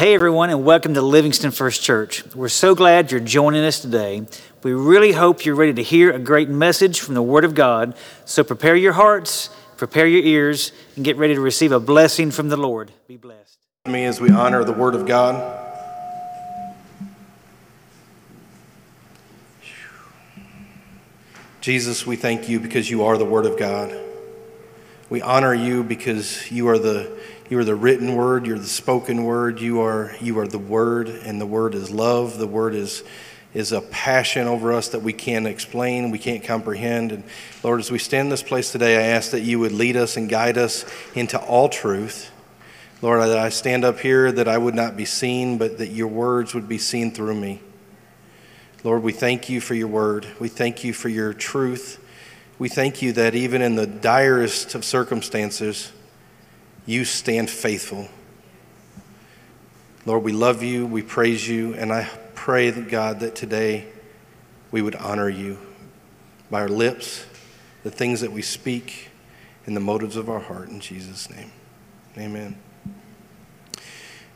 Hey, everyone, and welcome to Livingston First Church. We're so glad you're joining us today. We really hope you're ready to hear a great message from the Word of God. So prepare your hearts, prepare your ears, and get ready to receive a blessing from the Lord. Be blessed. Me as we honor the Word of God. Jesus, we thank you because you are the Word of God. We honor you because you are the you are the written word, you're the spoken word, you are, you are the word, and the word is love. The word is, is a passion over us that we can't explain, we can't comprehend. And Lord, as we stand in this place today, I ask that you would lead us and guide us into all truth. Lord, that I stand up here that I would not be seen, but that your words would be seen through me. Lord, we thank you for your word. We thank you for your truth. We thank you that even in the direst of circumstances, you stand faithful. Lord, we love you, we praise you, and I pray, that God, that today we would honor you by our lips, the things that we speak, and the motives of our heart. In Jesus' name, amen.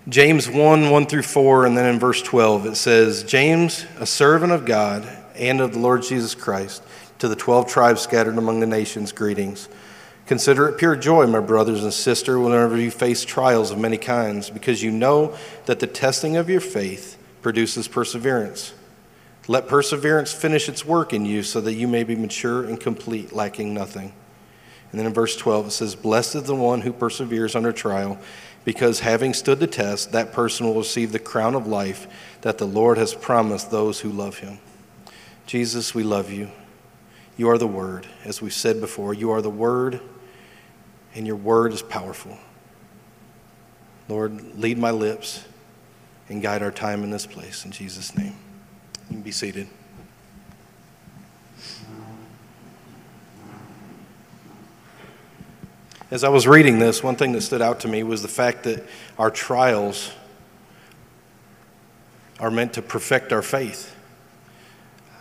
James 1 1 through 4, and then in verse 12, it says, James, a servant of God and of the Lord Jesus Christ, to the 12 tribes scattered among the nations, greetings. Consider it pure joy, my brothers and sisters, whenever you face trials of many kinds, because you know that the testing of your faith produces perseverance. Let perseverance finish its work in you so that you may be mature and complete, lacking nothing. And then in verse 12 it says, Blessed is the one who perseveres under trial, because having stood the test, that person will receive the crown of life that the Lord has promised those who love him. Jesus, we love you. You are the Word. As we've said before, you are the Word and your word is powerful. Lord, lead my lips and guide our time in this place. In Jesus' name. You can be seated. As I was reading this, one thing that stood out to me was the fact that our trials are meant to perfect our faith.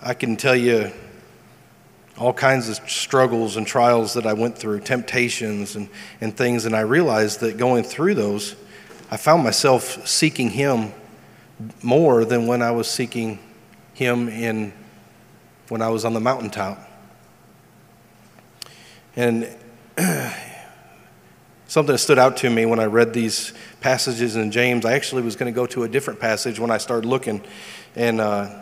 I can tell you all kinds of struggles and trials that I went through, temptations and, and things, and I realized that going through those, I found myself seeking Him more than when I was seeking Him in when I was on the mountaintop. And something that stood out to me when I read these passages in James, I actually was going to go to a different passage when I started looking, and. Uh,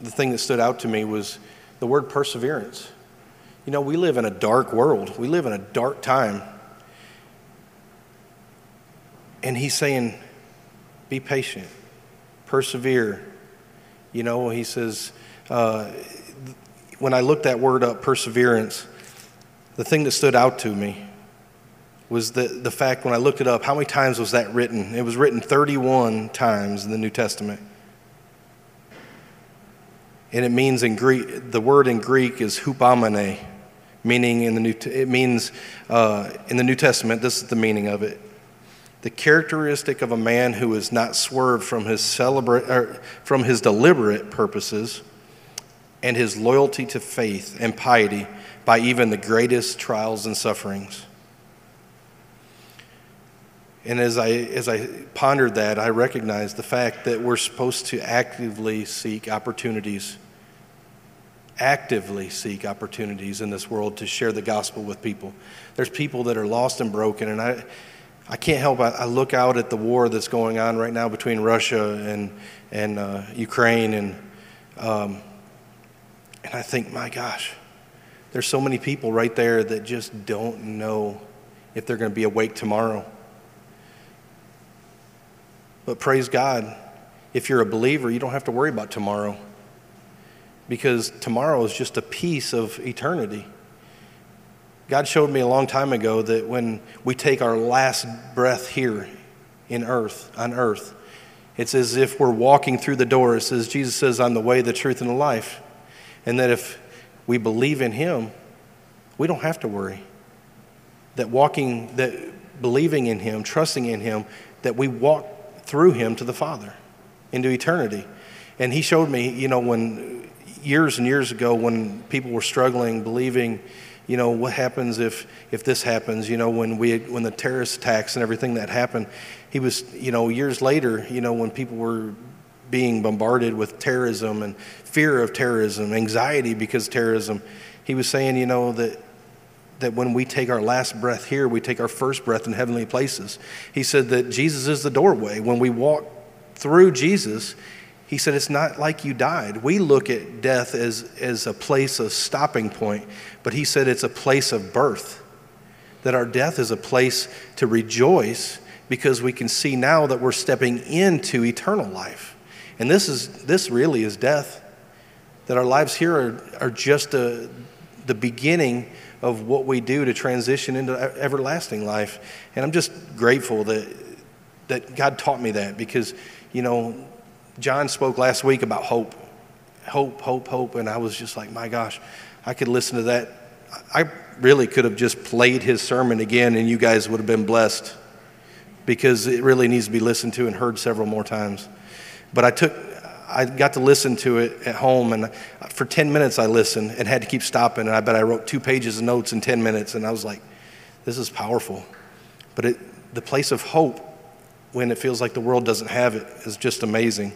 the thing that stood out to me was the word perseverance. You know, we live in a dark world, we live in a dark time. And he's saying, be patient, persevere. You know, he says, uh, when I looked that word up, perseverance, the thing that stood out to me was the, the fact when I looked it up, how many times was that written? It was written 31 times in the New Testament and it means in Greek, the word in Greek is hupomene, meaning in the New, it means uh, in the New Testament, this is the meaning of it. The characteristic of a man who is not swerved from his, celebrate, er, from his deliberate purposes and his loyalty to faith and piety by even the greatest trials and sufferings. And as I, as I pondered that, I recognized the fact that we're supposed to actively seek opportunities actively seek opportunities in this world to share the gospel with people. There's people that are lost and broken, and I, I can't help I, I look out at the war that's going on right now between Russia and and uh, Ukraine, and um, and I think, my gosh, there's so many people right there that just don't know if they're going to be awake tomorrow. But praise God, if you're a believer, you don't have to worry about tomorrow because tomorrow is just a piece of eternity. God showed me a long time ago that when we take our last breath here in earth, on earth, it's as if we're walking through the door. It says, Jesus says, I'm the way, the truth, and the life. And that if we believe in Him, we don't have to worry. That walking, that believing in Him, trusting in Him, that we walk through Him to the Father into eternity. And He showed me, you know, when years and years ago when people were struggling, believing you know, what happens if, if this happens? You know, when, we, when the terrorist attacks and everything that happened, he was, you know, years later, you know, when people were being bombarded with terrorism and fear of terrorism, anxiety because terrorism, he was saying, you know, that that when we take our last breath here, we take our first breath in heavenly places. He said that Jesus is the doorway. When we walk through Jesus, he said it's not like you died. We look at death as, as a place of stopping point, but he said it's a place of birth. That our death is a place to rejoice because we can see now that we're stepping into eternal life. And this is this really is death. That our lives here are, are just a, the beginning of what we do to transition into everlasting life. And I'm just grateful that, that God taught me that because, you know, John spoke last week about hope. Hope, hope, hope. And I was just like, my gosh, I could listen to that. I really could have just played his sermon again and you guys would have been blessed because it really needs to be listened to and heard several more times. But I took, I got to listen to it at home, and for 10 minutes I listened and had to keep stopping. And I bet I wrote two pages of notes in 10 minutes, and I was like, this is powerful. But it, the place of hope, when it feels like the world doesn't have it, is just amazing.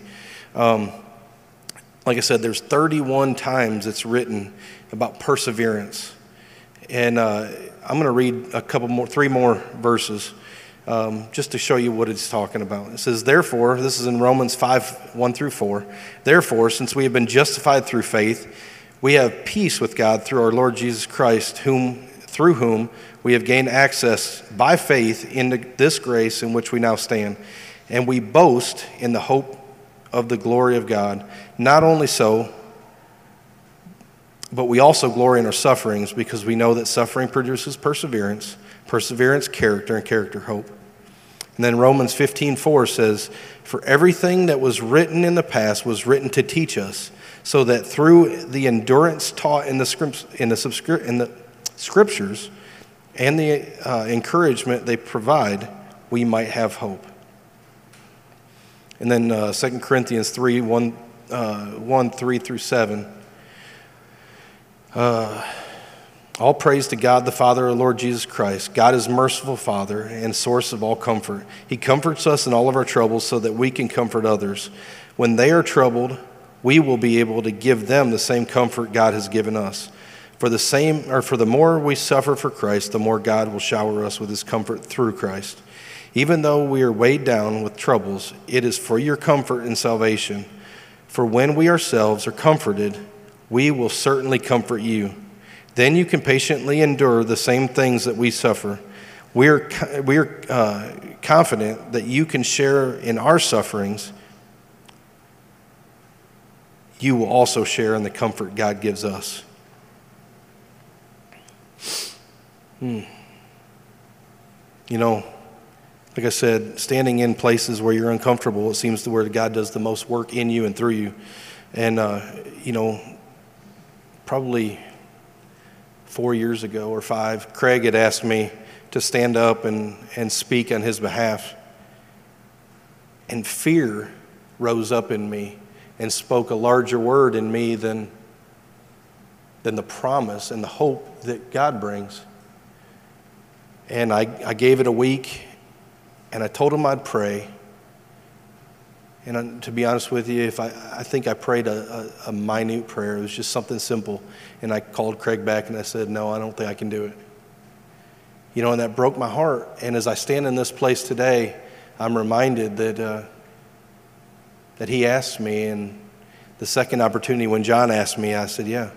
Um, like I said, there's 31 times it's written about perseverance. And uh, I'm going to read a couple more, three more verses um, just to show you what it's talking about. It says, Therefore, this is in Romans 5 1 through 4. Therefore, since we have been justified through faith, we have peace with God through our Lord Jesus Christ, whom, through whom we have gained access by faith into this grace in which we now stand. And we boast in the hope of the glory of God. Not only so, but we also glory in our sufferings because we know that suffering produces perseverance, perseverance, character, and character, hope. And then Romans 15:4 says, "For everything that was written in the past was written to teach us, so that through the endurance taught in the, scripts, in the, in the scriptures and the uh, encouragement they provide, we might have hope." And then uh, 2 Corinthians 3 1, uh, 1 3 through 7. Uh, all praise to God the Father, our Lord Jesus Christ. God is merciful Father and source of all comfort. He comforts us in all of our troubles so that we can comfort others. When they are troubled, we will be able to give them the same comfort God has given us. For the same or for the more we suffer for Christ, the more God will shower us with his comfort through Christ. Even though we are weighed down with troubles, it is for your comfort and salvation. For when we ourselves are comforted, we will certainly comfort you. Then you can patiently endure the same things that we suffer. We're, we're uh, confident that you can share in our sufferings. You will also share in the comfort God gives us. Hmm. You know, like I said, standing in places where you're uncomfortable, it seems to where God does the most work in you and through you. And, uh, you know, probably four years ago or five, Craig had asked me to stand up and, and speak on his behalf. And fear rose up in me and spoke a larger word in me than, than the promise and the hope that God brings. And I, I gave it a week and I told him I'd pray. And to be honest with you, if I, I think I prayed a, a, a, minute prayer, it was just something simple. And I called Craig back and I said, No, I don't think I can do it. You know, and that broke my heart. And as I stand in this place today, I'm reminded that, uh, that he asked me. And the second opportunity when John asked me, I said, Yeah.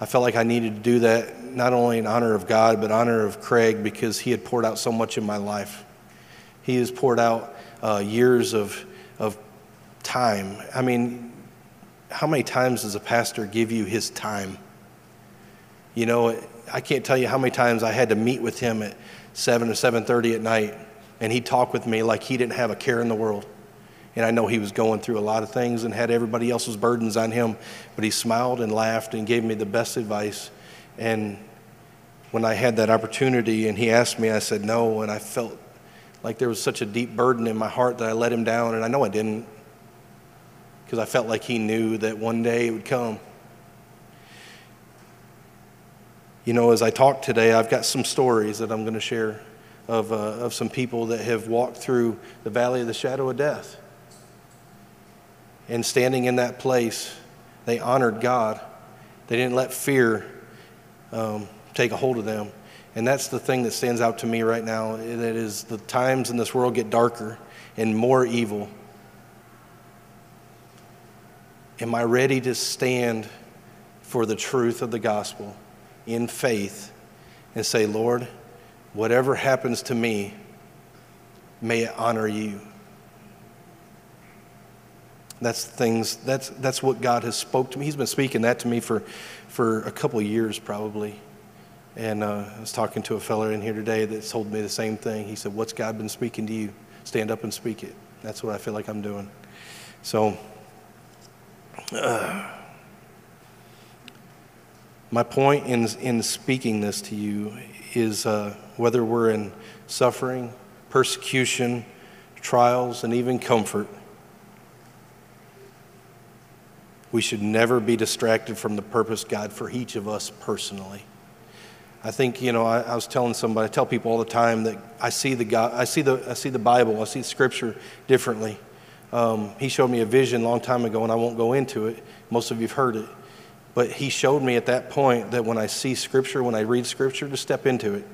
I felt like I needed to do that, not only in honor of God, but honor of Craig because he had poured out so much in my life. He has poured out uh, years of of time. I mean, how many times does a pastor give you his time? You know, I can't tell you how many times I had to meet with him at 7 or 7:30 at night and he'd talk with me like he didn't have a care in the world. And I know he was going through a lot of things and had everybody else's burdens on him, but he smiled and laughed and gave me the best advice. And when I had that opportunity and he asked me, I said no, and I felt like there was such a deep burden in my heart that I let him down, and I know I didn't because I felt like he knew that one day it would come. You know, as I talk today, I've got some stories that I'm going to share of, uh, of some people that have walked through the valley of the shadow of death. And standing in that place, they honored God. They didn't let fear um, take a hold of them. And that's the thing that stands out to me right now. That is the times in this world get darker and more evil. Am I ready to stand for the truth of the gospel in faith and say, Lord, whatever happens to me, may it honor you? That's things. That's that's what God has spoke to me. He's been speaking that to me for, for a couple years probably. And uh, I was talking to a fellow in here today that told me the same thing. He said, "What's God been speaking to you? Stand up and speak it." That's what I feel like I'm doing. So. Uh, my point in, in speaking this to you is uh, whether we're in suffering, persecution, trials, and even comfort, we should never be distracted from the purpose God for each of us personally. I think you know I, I, was telling somebody I tell people all the time that I see the God I see the I see the Bible I see Scripture differently. Um, he showed me a vision a long time ago, and I won't go into it. Most of you've heard it, but he showed me at that point that when I see Scripture, when I read Scripture, to step into it.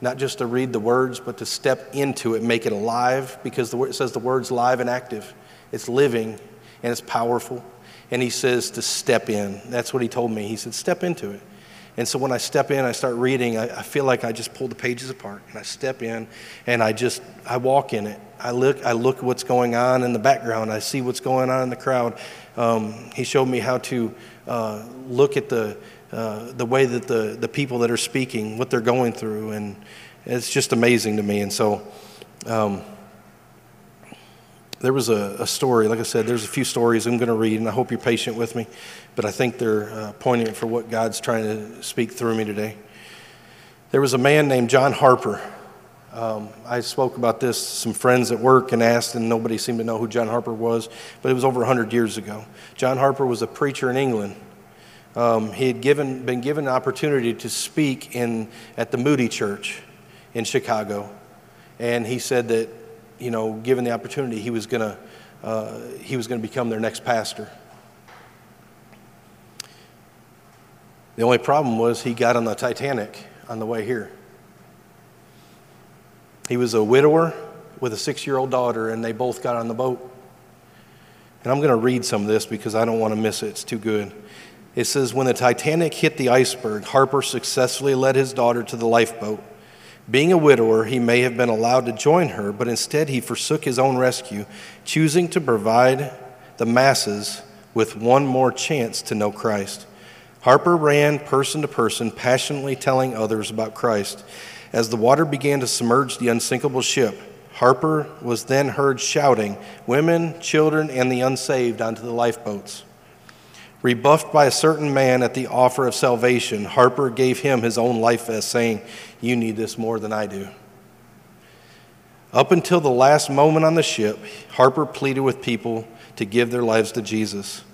Not just to read the words, but to step into it, make it alive, because the, it says the word's live and active. It's living and it's powerful. And he says to step in. That's what he told me. He said, step into it. And so when I step in, I start reading, I, I, feel like I just pull the pages apart and I step in and I just, I walk in it. I look, I look what's going on in the background. I see what's going on in the crowd. Um, he showed me how to uh, look at the, uh, the way that the, the people that are speaking, what they're going through. And it's just amazing to me. And so, um, there was a, a, story, like I said, there's a few stories I'm going to read, and I hope you're patient with me, but I think they're uh, poignant for what God's trying to speak through me today. There was a man named John Harper. Um, I spoke about this to some friends at work and asked, and nobody seemed to know who John Harper was, but it was over 100 years ago. John Harper was a preacher in England. Um, he had given, been given an opportunity to speak in, at the Moody Church in Chicago, and he said that you know, given the opportunity, he was going to uh, he was going to become their next pastor. The only problem was he got on the Titanic on the way here. He was a widower with a six year old daughter, and they both got on the boat. And I'm going to read some of this because I don't want to miss it, it's too good. It says When the Titanic hit the iceberg, Harper successfully led his daughter to the lifeboat. Being a widower, he may have been allowed to join her, but instead he forsook his own rescue, choosing to provide the masses with one more chance to know Christ. Harper ran person to person, passionately telling others about Christ. As the water began to submerge the unsinkable ship, Harper was then heard shouting, Women, children, and the unsaved onto the lifeboats. Rebuffed by a certain man at the offer of salvation, Harper gave him his own life vest, saying, You need this more than I do. Up until the last moment on the ship, Harper pleaded with people to give their lives to Jesus.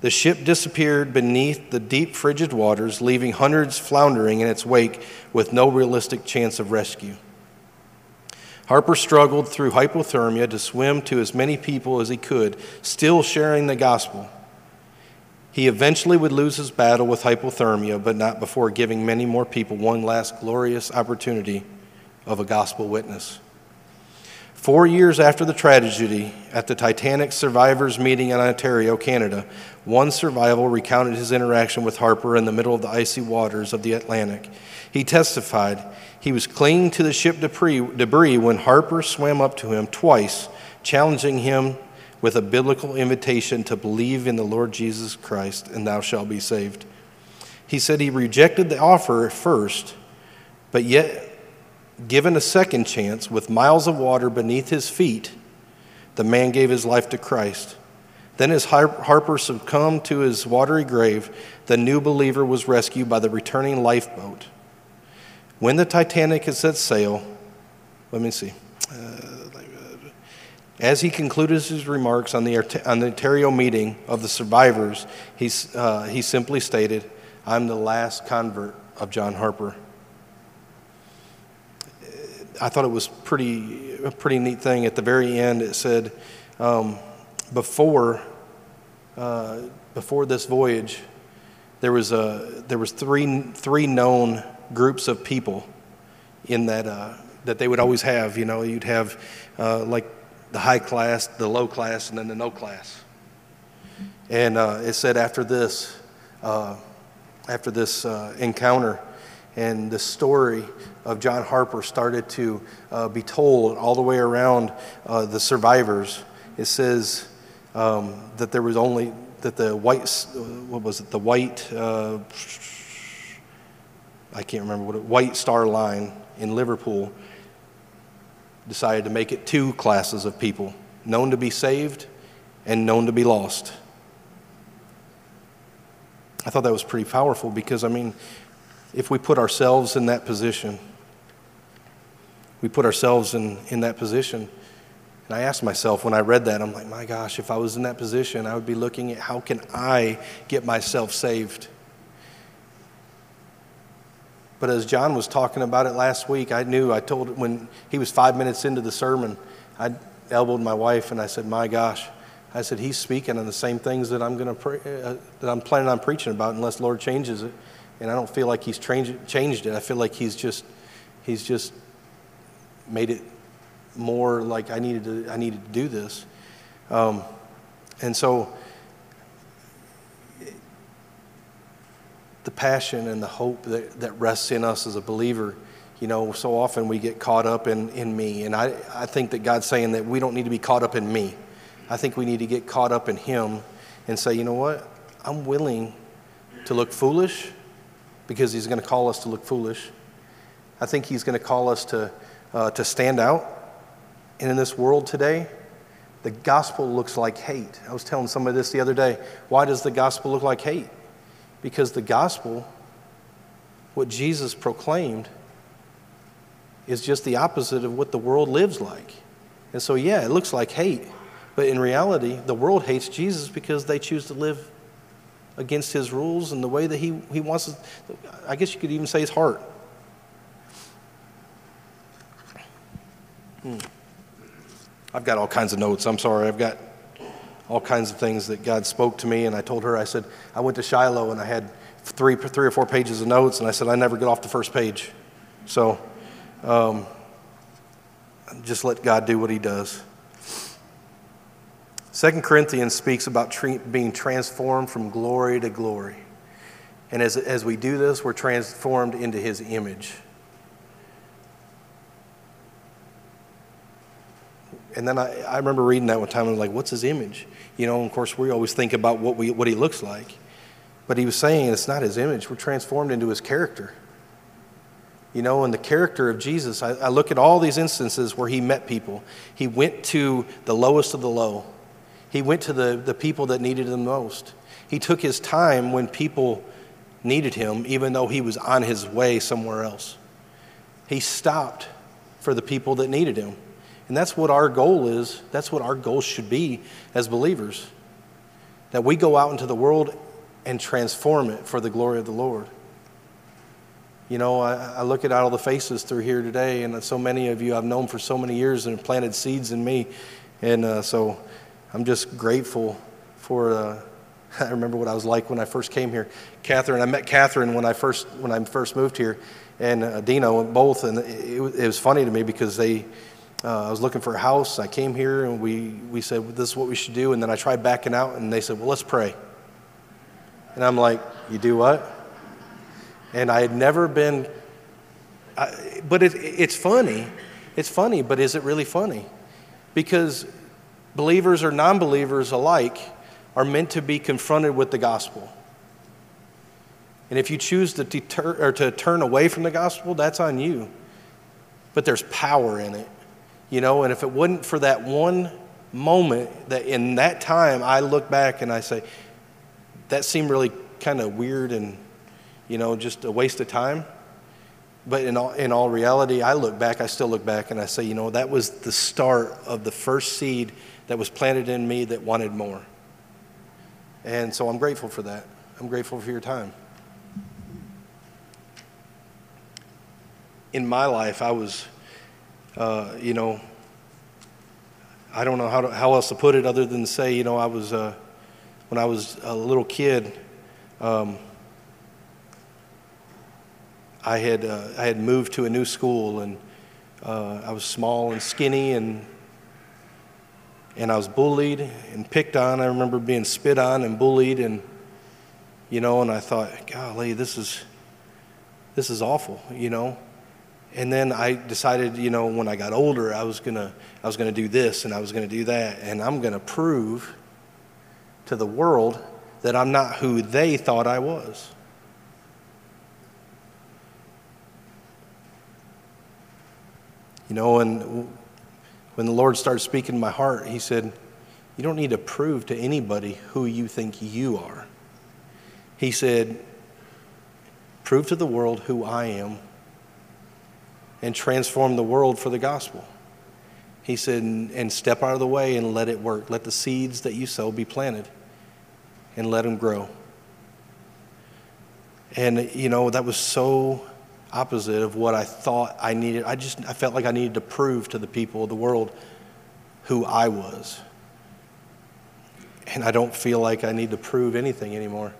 The ship disappeared beneath the deep, frigid waters, leaving hundreds floundering in its wake with no realistic chance of rescue. Harper struggled through hypothermia to swim to as many people as he could, still sharing the gospel. He eventually would lose his battle with hypothermia, but not before giving many more people one last glorious opportunity of a gospel witness. Four years after the tragedy at the Titanic survivors meeting in Ontario, Canada, one survivor recounted his interaction with Harper in the middle of the icy waters of the Atlantic. He testified he was clinging to the ship debris when Harper swam up to him twice, challenging him with a biblical invitation to believe in the Lord Jesus Christ and thou shalt be saved. He said he rejected the offer at first, but yet, given a second chance with miles of water beneath his feet, the man gave his life to Christ. Then, as Harper succumbed to his watery grave, the new believer was rescued by the returning lifeboat. When the Titanic had set sail, let me see. Uh, as he concluded his remarks on the, on the Ontario meeting of the survivors, he, uh, he simply stated, I'm the last convert of John Harper. I thought it was pretty, a pretty neat thing. At the very end, it said, um, before, uh, before this voyage, there was, a, there was three, three known groups of people in that, uh, that they would always have. You know, you'd have uh, like the high class, the low class, and then the no class. And uh, it said after this, uh, after this uh, encounter, and the story of John Harper started to uh, be told all the way around uh, the survivors. It says um, that there was only that the white, what was it, the white, uh, I can't remember what it, White Star Line in Liverpool decided to make it two classes of people known to be saved and known to be lost. I thought that was pretty powerful because, I mean, if we put ourselves in that position, we put ourselves in, in that position. And I asked myself when I read that, I'm like, my gosh, if I was in that position, I would be looking at how can I get myself saved? But as John was talking about it last week, I knew, I told when he was five minutes into the sermon, I elbowed my wife and I said, my gosh, I said, he's speaking on the same things that I'm going to pre- uh, that I'm planning on preaching about unless Lord changes it. And I don't feel like he's changed, changed it. I feel like he's just, he's just made it more like I needed to, I needed to do this. Um, and so the passion and the hope that, that rests in us as a believer, you know, so often we get caught up in, in me. And I, I think that God's saying that we don't need to be caught up in me. I think we need to get caught up in Him and say, you know what? I'm willing to look foolish because He's going to call us to look foolish. I think He's going to call us to, uh, to stand out. And in this world today, the gospel looks like hate. I was telling somebody this the other day. Why does the gospel look like hate? Because the gospel, what Jesus proclaimed, is just the opposite of what the world lives like. And so, yeah, it looks like hate. But in reality, the world hates Jesus because they choose to live against his rules and the way that he, he wants. I guess you could even say his heart. Hmm. I've got all kinds of notes. I'm sorry. I've got all kinds of things that God spoke to me. And I told her, I said, I went to Shiloh and I had three, three or four pages of notes. And I said, I never get off the first page. So um, just let God do what he does. Second Corinthians speaks about tre- being transformed from glory to glory. And as, as we do this, we're transformed into his image. And then I, I remember reading that one time and I was like, what's his image? You know, of course, we always think about what, we, what he looks like. But he was saying it's not his image. We're transformed into his character. You know, in the character of Jesus, I, I look at all these instances where he met people. He went to the lowest of the low, he went to the, the people that needed him most. He took his time when people needed him, even though he was on his way somewhere else. He stopped for the people that needed him. And that's what our goal is. That's what our goal should be as believers. That we go out into the world and transform it for the glory of the Lord. You know, I, I, look at all the faces through here today, and so many of you I've known for so many years and planted seeds in me. And uh, so I'm just grateful for. Uh, I remember what I was like when I first came here. Catherine, I met Catherine when I first when I first moved here, and uh, Dino both, and it, it was funny to me because they uh, I was looking for a house. I came here and we, we said, well, This is what we should do. And then I tried backing out and they said, Well, let's pray. And I'm like, You do what? And I had never been, I, but it, it's funny. It's funny, but is it really funny? Because believers or non believers alike are meant to be confronted with the gospel. And if you choose to, deter, or to turn away from the gospel, that's on you. But there's power in it. You know, and if it wasn't for that one moment that in that time I look back and I say, that seemed really kind of weird and, you know, just a waste of time. But in all, in all reality, I look back, I still look back and I say, you know, that was the start of the first seed that was planted in me that wanted more. And so I'm grateful for that. I'm grateful for your time. In my life, I was uh, you know, I don't know how, to, how else to put it other than say, you know, I was, uh, when I was a little kid, um, I, had, uh, I had moved to a new school and uh, I was small and skinny and, and I was bullied and picked on. I remember being spit on and bullied and, you know, and I thought, golly, this is, this is awful, you know. And then I decided, you know, when I got older, I was gonna, I was gonna do this and I was gonna do that, and I'm gonna prove to the world that I'm not who they thought I was. You know, and when the Lord started speaking to my heart, He said, You don't need to prove to anybody who you think you are. He said, Prove to the world who I am and transform the world for the gospel. He said, And step out of the way and let it work. Let the seeds that you sow be planted and let them grow. And, you know, that was so opposite of what I thought I needed. I just I felt like I needed to prove to the people of the world who I was. And I don't feel like I need to prove anything anymore.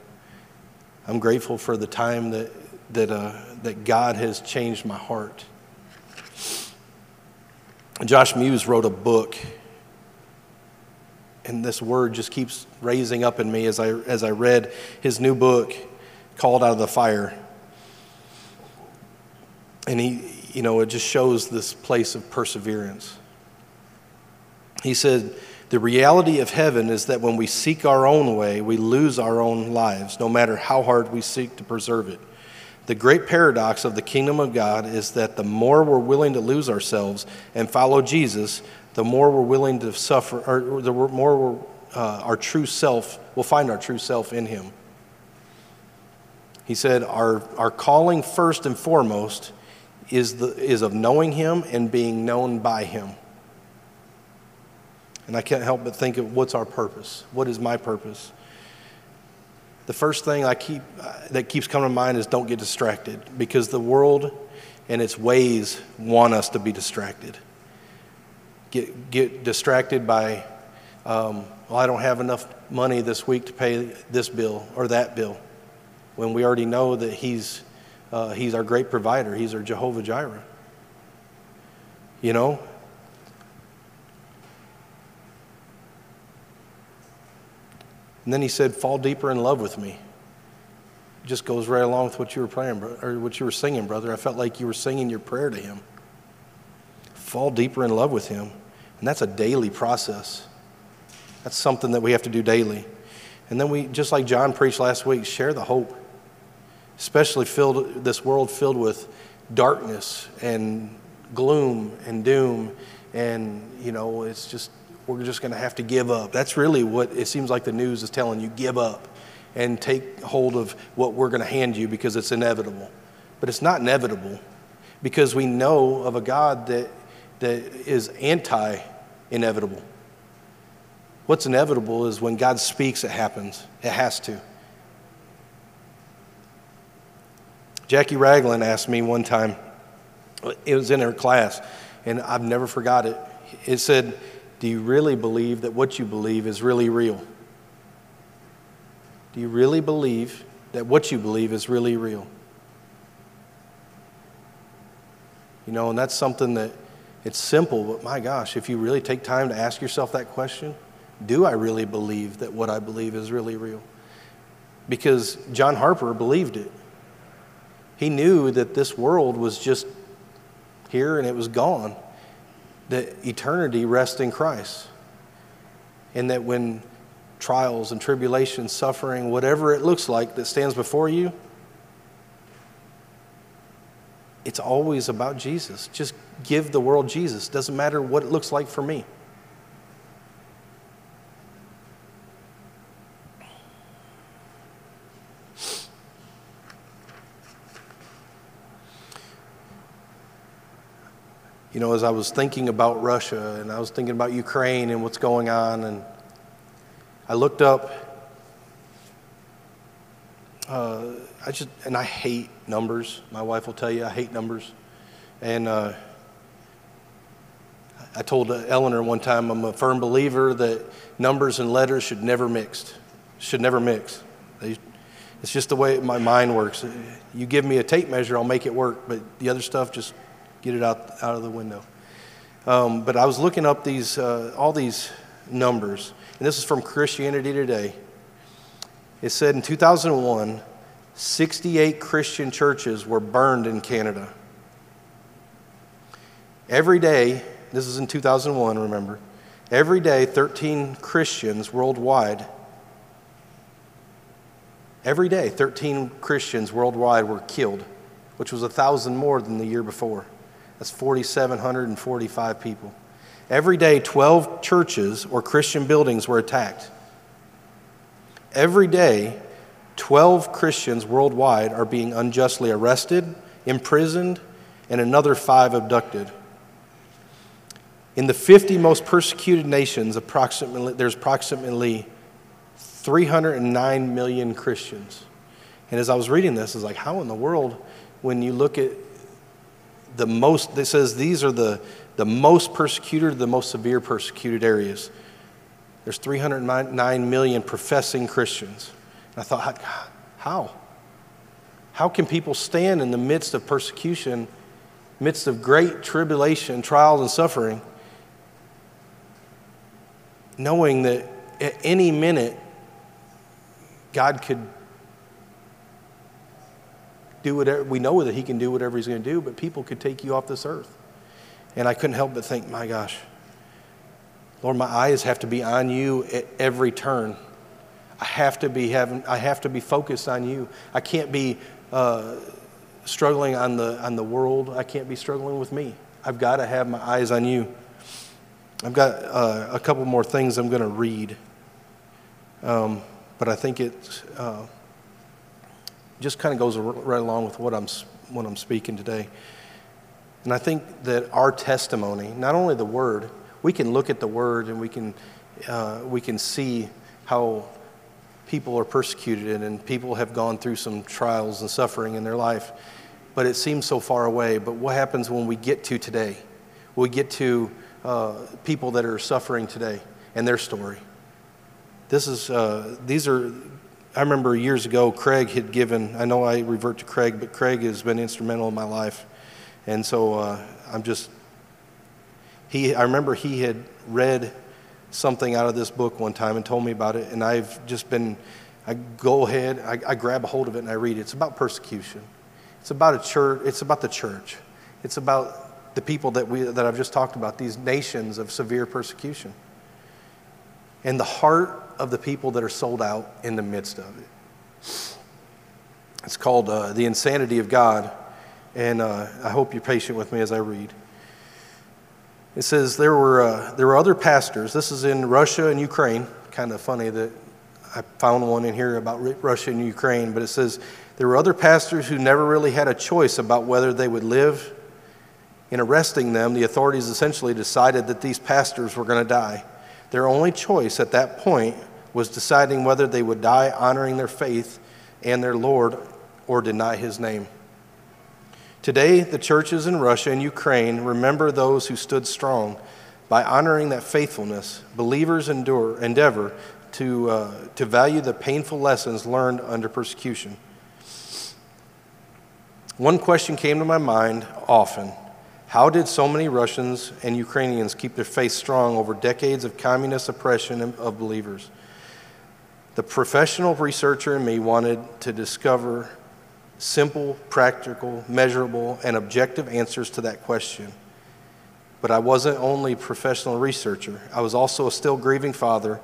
I'm grateful for the time that, that, uh, that God has changed my heart. Josh Muse wrote a book, and this word just keeps raising up in me as I, as I read his new book, Called Out of the Fire. And he, you know, it just shows this place of perseverance. He said, The reality of heaven is that when we seek our own way, we lose our own lives, no matter how hard we seek to preserve it. The great paradox of the kingdom of God is that the more we're willing to lose ourselves and follow Jesus, the more we're willing to suffer, or the more uh, our true self, will find our true self in Him. He said, our, our calling first and foremost is, the, is of knowing Him and being known by Him. And I can't help but think of what's our purpose? What is my purpose? The first thing I keep, uh, that keeps coming to mind is don't get distracted because the world and its ways want us to be distracted. Get, get distracted by, um, well, I don't have enough money this week to pay this bill or that bill when we already know that He's uh, he's our great provider. He's our Jehovah Jireh. You know? And then he said, Fall deeper in love with me. It just goes right along with what you were praying, or what you were singing, brother. I felt like you were singing your prayer to him. Fall deeper in love with him. And that's a daily process. That's something that we have to do daily. And then we, just like John preached last week, share the hope especially filled this world filled with darkness and gloom and doom and you know it's just we're just going to have to give up. That's really what it seems like the news is telling you give up and take hold of what we're going to hand you because it's inevitable. But it's not inevitable because we know of a god that that is anti inevitable what's inevitable is when god speaks it happens. It has to. Jackie Ragland asked me one time, it was in her class, and I've never forgot it. It said, Do you really believe that what you believe is really real? Do you really believe that what you believe is really real? You know, and that's something that it's simple, but my gosh, if you really take time to ask yourself that question, do I really believe that what I believe is really real? Because John Harper believed it. He knew that this world was just here and it was gone, that eternity rests in Christ. And that when trials and tribulations, suffering, whatever it looks like that stands before you, it's always about Jesus. Just give the world Jesus. Doesn't matter what it looks like for me. You know, as I was thinking about Russia and I was thinking about Ukraine and what's going on, and I looked up. Uh, I just and I hate numbers. My wife will tell you I hate numbers. And uh, I told Eleanor one time I'm a firm believer that numbers and letters should never mix. Should never mix. They, it's just the way my mind works. You give me a tape measure, I'll make it work, but the other stuff, just get it out, out of the window. Um, but I was looking up these, uh, all these numbers, and this is from Christianity Today. It said in 2001, 68 Christian churches were burned in Canada. Every day, this is in 2001, remember, every day, 13 Christians worldwide, every day, 13 Christians worldwide were killed, which was a thousand more than the year before. That's 4,745 people. Every day, 12 churches or Christian buildings were attacked. Every day, 12 Christians worldwide are being unjustly arrested, imprisoned, and another five abducted. In the 50 most persecuted nations, approximately, there's approximately 309 million Christians. And as I was reading this, I was like, how in the world, when you look at the most, it says these are the, the most persecuted, the most severe persecuted areas. There's 309 million professing Christians. And I thought, how? How can people stand in the midst of persecution, midst of great tribulation, trials, and suffering, knowing that at any minute God could do whatever, we know that He can do whatever He's going to do, but people could take you off this earth. And I couldn't help but think, my gosh, Lord, my eyes have to be on you at every turn. I have to be having, I have to be focused on you. I can't be uh, struggling on the, on the world. I can't be struggling with me. I've got to have my eyes on you. I've got uh, a couple more things I'm going to read, um, but I think it uh, just kind of goes right along with what I'm, what I'm speaking today. And I think that our testimony, not only the Word, we can look at the Word and we can, uh, we can see how people are persecuted and people have gone through some trials and suffering in their life, but it seems so far away. But what happens when we get to today? We get to uh, people that are suffering today and their story. This is, uh, these are, I remember years ago, Craig had given, I know I revert to Craig, but Craig has been instrumental in my life. And so uh, I'm just, he, I remember he had read something out of this book one time and told me about it, and I've just been, I go ahead, I, I grab a hold of it and I read it. It's about persecution. It's about a church, it's about the church. It's about the people that, we, that I've just talked about, these nations of severe persecution. And the heart of the people that are sold out in the midst of it. It's called uh, The Insanity of God. And uh, I hope you're patient with me as I read. It says there were, uh, there were other pastors. This is in Russia and Ukraine. Kind of funny that I found one in here about Russia and Ukraine, but it says there were other pastors who never really had a choice about whether they would live in arresting them, the authorities essentially decided that these pastors were going to die. Their only choice at that point was deciding whether they would die honoring their faith and their Lord or deny his name. Today, the churches in Russia and Ukraine remember those who stood strong. By honoring that faithfulness, believers endure, endeavor to, uh, to value the painful lessons learned under persecution. One question came to my mind often how did so many Russians and Ukrainians keep their faith strong over decades of communist oppression of believers? The professional researcher in me wanted to discover simple, practical, measurable, and objective answers to that question. But I wasn't only a professional researcher, I was also a still grieving father.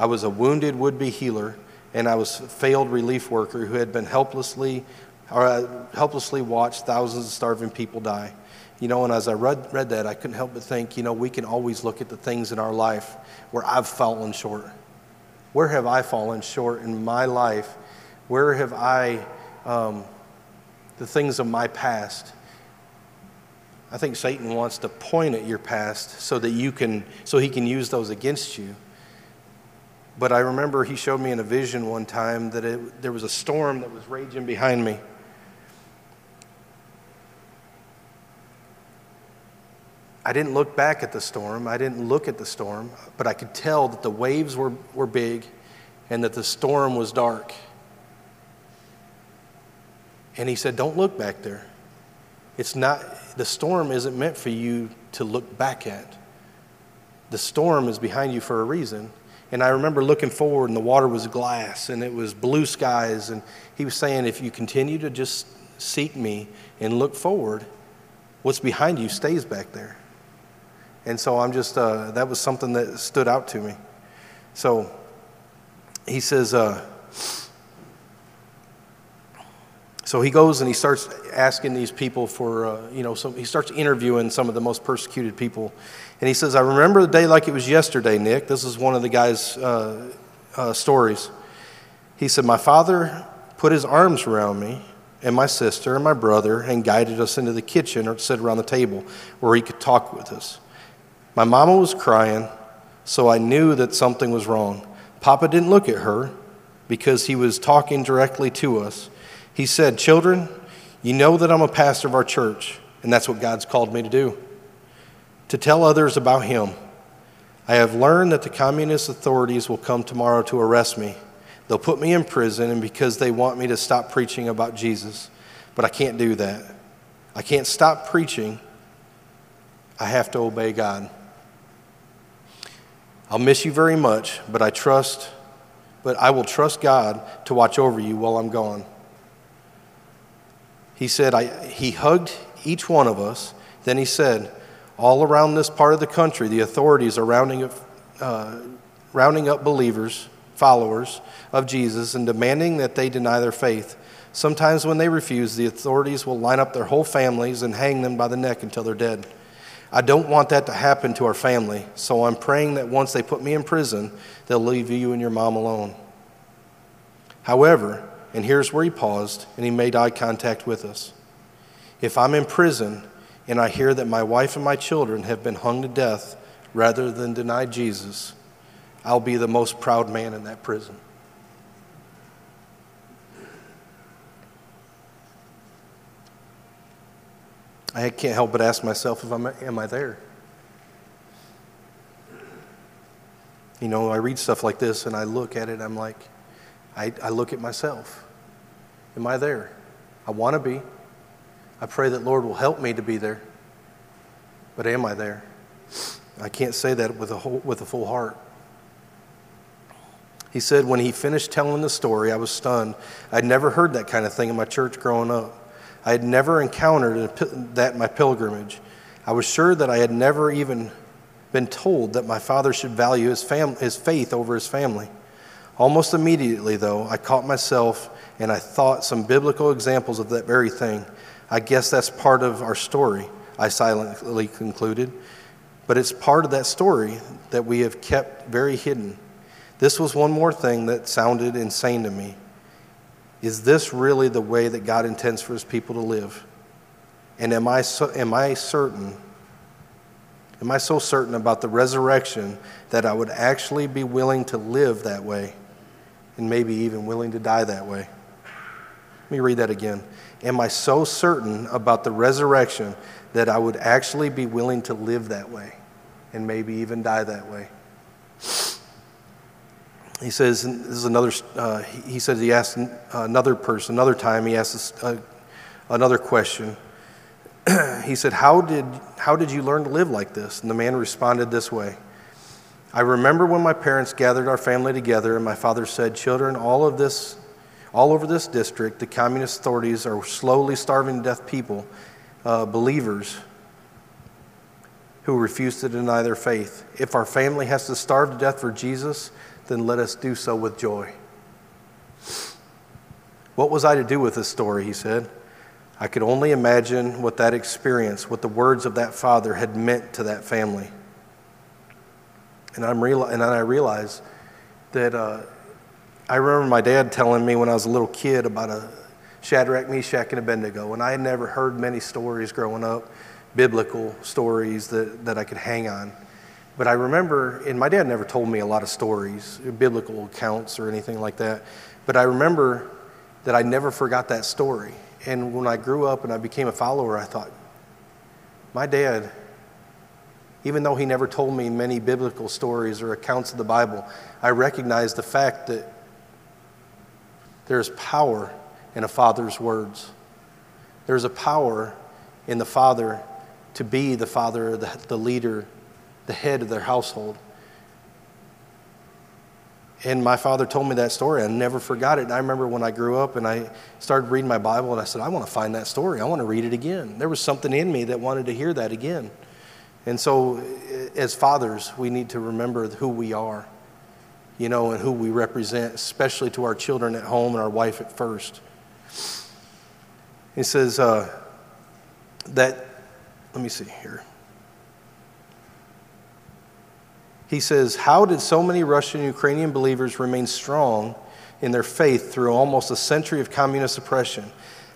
I was a wounded would be healer, and I was a failed relief worker who had been helplessly, or uh, helplessly watched thousands of starving people die. You know, and as I read, read that, I couldn't help but think, you know, we can always look at the things in our life where I've fallen short. Where have I fallen short in my life? Where have I, um, the things of my past? I think Satan wants to point at your past so that you can, so he can use those against you. But I remember he showed me in a vision one time that it, there was a storm that was raging behind me. I didn't look back at the storm. I didn't look at the storm, but I could tell that the waves were, were big and that the storm was dark. And he said, Don't look back there. It's not, the storm isn't meant for you to look back at. The storm is behind you for a reason. And I remember looking forward, and the water was glass, and it was blue skies. And he was saying, If you continue to just seek me and look forward, what's behind you stays back there. And so I'm just, uh, that was something that stood out to me. So he says, uh, so he goes and he starts asking these people for, uh, you know, so he starts interviewing some of the most persecuted people. And he says, I remember the day like it was yesterday, Nick. This is one of the guy's uh, uh, stories. He said, My father put his arms around me and my sister and my brother and guided us into the kitchen or sit around the table where he could talk with us. My mama was crying, so I knew that something was wrong. Papa didn't look at her because he was talking directly to us. He said, Children, you know that I'm a pastor of our church, and that's what God's called me to do to tell others about Him. I have learned that the communist authorities will come tomorrow to arrest me. They'll put me in prison, and because they want me to stop preaching about Jesus. But I can't do that. I can't stop preaching. I have to obey God. I'll miss you very much, but I trust, but I will trust God to watch over you while I'm gone. He said, I, He hugged each one of us. Then he said, All around this part of the country, the authorities are rounding up, uh, rounding up believers, followers of Jesus, and demanding that they deny their faith. Sometimes when they refuse, the authorities will line up their whole families and hang them by the neck until they're dead. I don't want that to happen to our family, so I'm praying that once they put me in prison, they'll leave you and your mom alone. However, and here's where he paused and he made eye contact with us. If I'm in prison and I hear that my wife and my children have been hung to death rather than deny Jesus, I'll be the most proud man in that prison. I can't help but ask myself if I'm, am I there? You know, I read stuff like this and I look at it, I'm like, I, I look at myself. Am I there? I want to be. I pray that Lord will help me to be there. But am I there? I can't say that with a, whole, with a full heart. He said when he finished telling the story, I was stunned. I'd never heard that kind of thing in my church growing up. I had never encountered that in my pilgrimage. I was sure that I had never even been told that my father should value his, fam- his faith over his family. Almost immediately, though, I caught myself and I thought some biblical examples of that very thing. I guess that's part of our story, I silently concluded. But it's part of that story that we have kept very hidden. This was one more thing that sounded insane to me. Is this really the way that God intends for his people to live? And am I, so, am I certain, am I so certain about the resurrection that I would actually be willing to live that way and maybe even willing to die that way? Let me read that again. Am I so certain about the resurrection that I would actually be willing to live that way and maybe even die that way? He says, this is another, uh, he said he asked another person, another time, he asked this, uh, another question. he said, how did, how did you learn to live like this? And the man responded this way I remember when my parents gathered our family together, and my father said, Children, all of this, all over this district, the communist authorities are slowly starving to death people, uh, believers who refuse to deny their faith. If our family has to starve to death for Jesus, then let us do so with joy. What was I to do with this story? He said. I could only imagine what that experience, what the words of that father had meant to that family. And, I'm real, and then I realized that uh, I remember my dad telling me when I was a little kid about a Shadrach, Meshach, and Abednego, and I had never heard many stories growing up, biblical stories that, that I could hang on. But I remember, and my dad never told me a lot of stories, biblical accounts or anything like that. But I remember that I never forgot that story. And when I grew up and I became a follower, I thought, my dad Even though he never told me many biblical stories or accounts of the Bible, I recognize the fact that there's power in a father's words. There's a power in the father to be the father, the, the leader, the head of their household. And my father told me that story. I never forgot it. And I remember when I grew up and I started reading my Bible and I said, I want to find that story. I want to read it again. There was something in me that wanted to hear that again. And so, as fathers, we need to remember who we are, you know, and who we represent, especially to our children at home and our wife at first. He says uh, that, let me see here. He says, How did so many Russian Ukrainian believers remain strong in their faith through almost a century of communist oppression?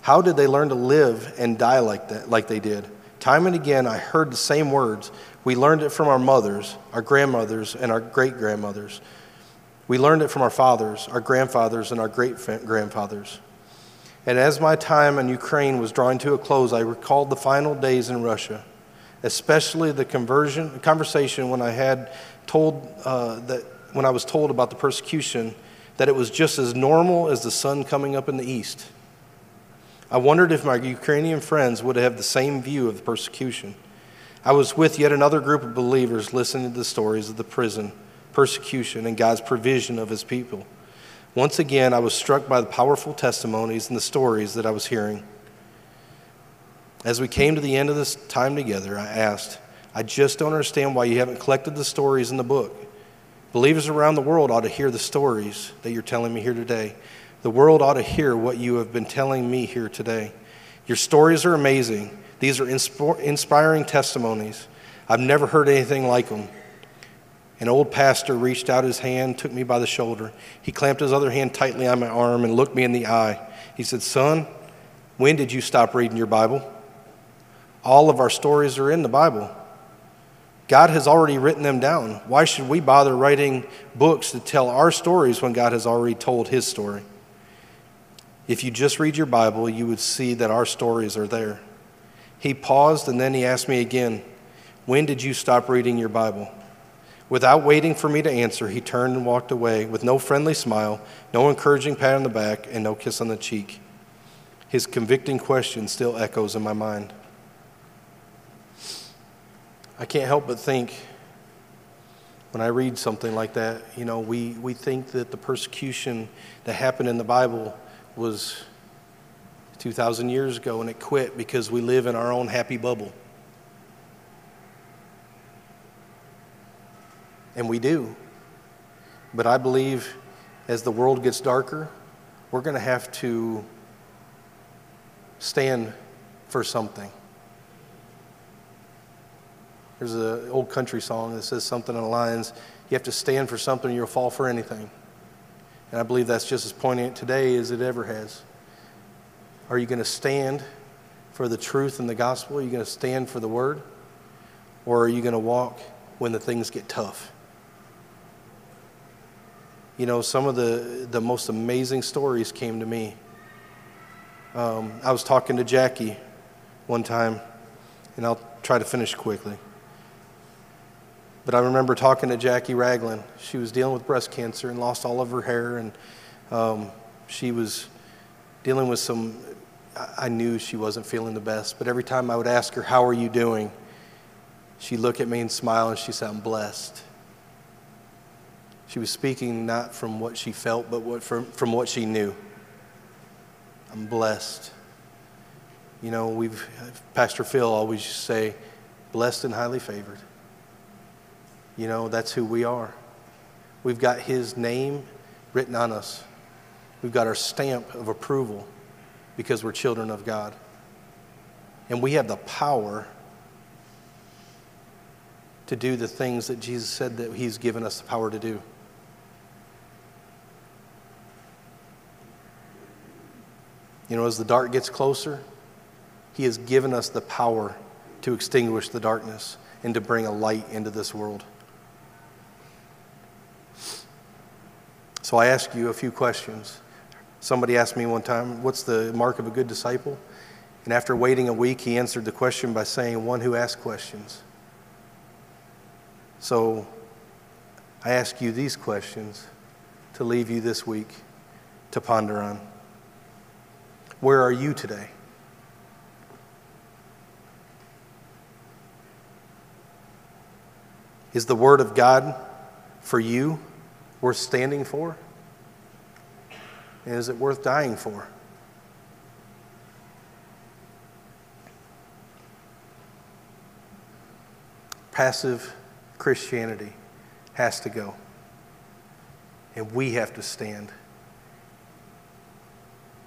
How did they learn to live and die like that, like they did? Time and again, I heard the same words. We learned it from our mothers, our grandmothers, and our great grandmothers. We learned it from our fathers, our grandfathers, and our great grandfathers. And as my time in Ukraine was drawing to a close, I recalled the final days in Russia, especially the conversion conversation when I had told uh, that when I was told about the persecution, that it was just as normal as the sun coming up in the east. I wondered if my Ukrainian friends would have the same view of the persecution. I was with yet another group of believers listening to the stories of the prison, persecution, and God's provision of his people. Once again, I was struck by the powerful testimonies and the stories that I was hearing. As we came to the end of this time together, I asked, I just don't understand why you haven't collected the stories in the book. Believers around the world ought to hear the stories that you're telling me here today. The world ought to hear what you have been telling me here today. Your stories are amazing. These are inspiring testimonies. I've never heard anything like them. An old pastor reached out his hand, took me by the shoulder. He clamped his other hand tightly on my arm and looked me in the eye. He said, Son, when did you stop reading your Bible? All of our stories are in the Bible. God has already written them down. Why should we bother writing books to tell our stories when God has already told his story? If you just read your Bible, you would see that our stories are there. He paused and then he asked me again, When did you stop reading your Bible? Without waiting for me to answer, he turned and walked away with no friendly smile, no encouraging pat on the back, and no kiss on the cheek. His convicting question still echoes in my mind. I can't help but think when I read something like that, you know, we, we think that the persecution that happened in the Bible was 2,000 years ago and it quit because we live in our own happy bubble. And we do. But I believe as the world gets darker, we're going to have to stand for something. There's an old country song that says something in the lines, you have to stand for something or you'll fall for anything. And I believe that's just as poignant today as it ever has. Are you going to stand for the truth and the gospel? Are you going to stand for the word? Or are you going to walk when the things get tough? You know, some of the, the most amazing stories came to me. Um, I was talking to Jackie one time, and I'll try to finish quickly. But I remember talking to Jackie Ragland. She was dealing with breast cancer and lost all of her hair, and um, she was dealing with some. I knew she wasn't feeling the best, but every time I would ask her, How are you doing? she'd look at me and smile, and she said, I'm blessed. She was speaking not from what she felt, but what, from, from what she knew. I'm blessed. You know, we've, Pastor Phil always say, blessed and highly favored. You know, that's who we are. We've got His name written on us, we've got our stamp of approval because we're children of God. And we have the power to do the things that Jesus said that He's given us the power to do. You know, as the dark gets closer, He has given us the power to extinguish the darkness and to bring a light into this world. So I ask you a few questions. Somebody asked me one time, What's the mark of a good disciple? And after waiting a week, he answered the question by saying, One who asks questions. So I ask you these questions to leave you this week to ponder on. Where are you today? Is the Word of God for you worth standing for? And is it worth dying for? Passive Christianity has to go. And we have to stand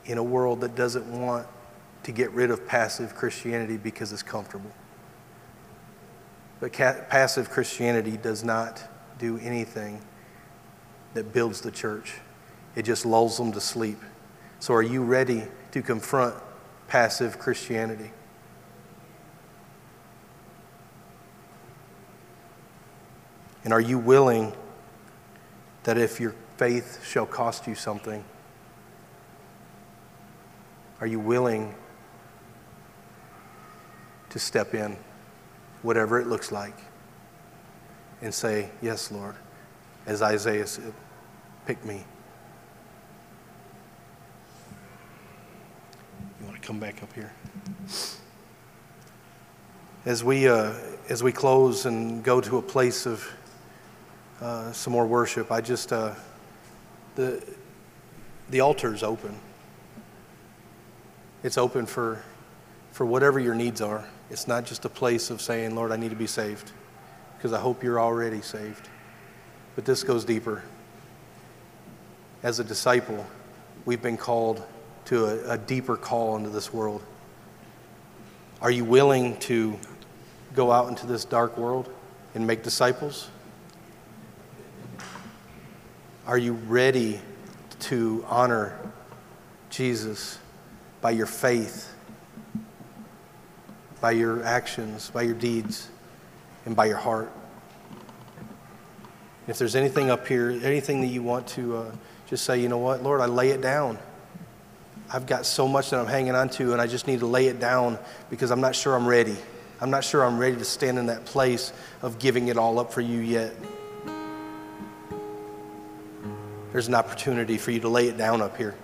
in a world that doesn't want to get rid of passive Christianity because it's comfortable. But ca- passive Christianity does not do anything that builds the church, it just lulls them to sleep. So, are you ready to confront passive Christianity? And are you willing that if your faith shall cost you something, are you willing to step in, whatever it looks like, and say, Yes, Lord, as Isaiah said, pick me? You want to come back up here? As we, uh, as we close and go to a place of uh, some more worship, I just, uh, the, the altar is open. It's open for, for whatever your needs are. It's not just a place of saying, Lord, I need to be saved, because I hope you're already saved. But this goes deeper. As a disciple, we've been called to a, a deeper call into this world. Are you willing to go out into this dark world and make disciples? Are you ready to honor Jesus by your faith, by your actions, by your deeds, and by your heart? If there's anything up here, anything that you want to uh, just say, you know what, Lord, I lay it down. I've got so much that I'm hanging on to, and I just need to lay it down because I'm not sure I'm ready. I'm not sure I'm ready to stand in that place of giving it all up for you yet there's an opportunity for you to lay it down up here.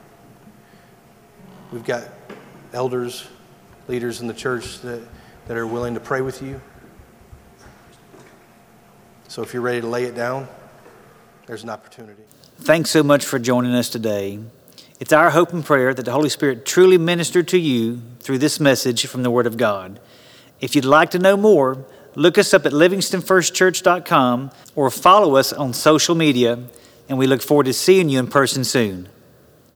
We've got elders, leaders in the church that, that are willing to pray with you. So if you're ready to lay it down, there's an opportunity. Thanks so much for joining us today. It's our hope and prayer that the Holy Spirit truly ministered to you through this message from the Word of God. If you'd like to know more, look us up at livingstonfirstchurch.com or follow us on social media and we look forward to seeing you in person soon.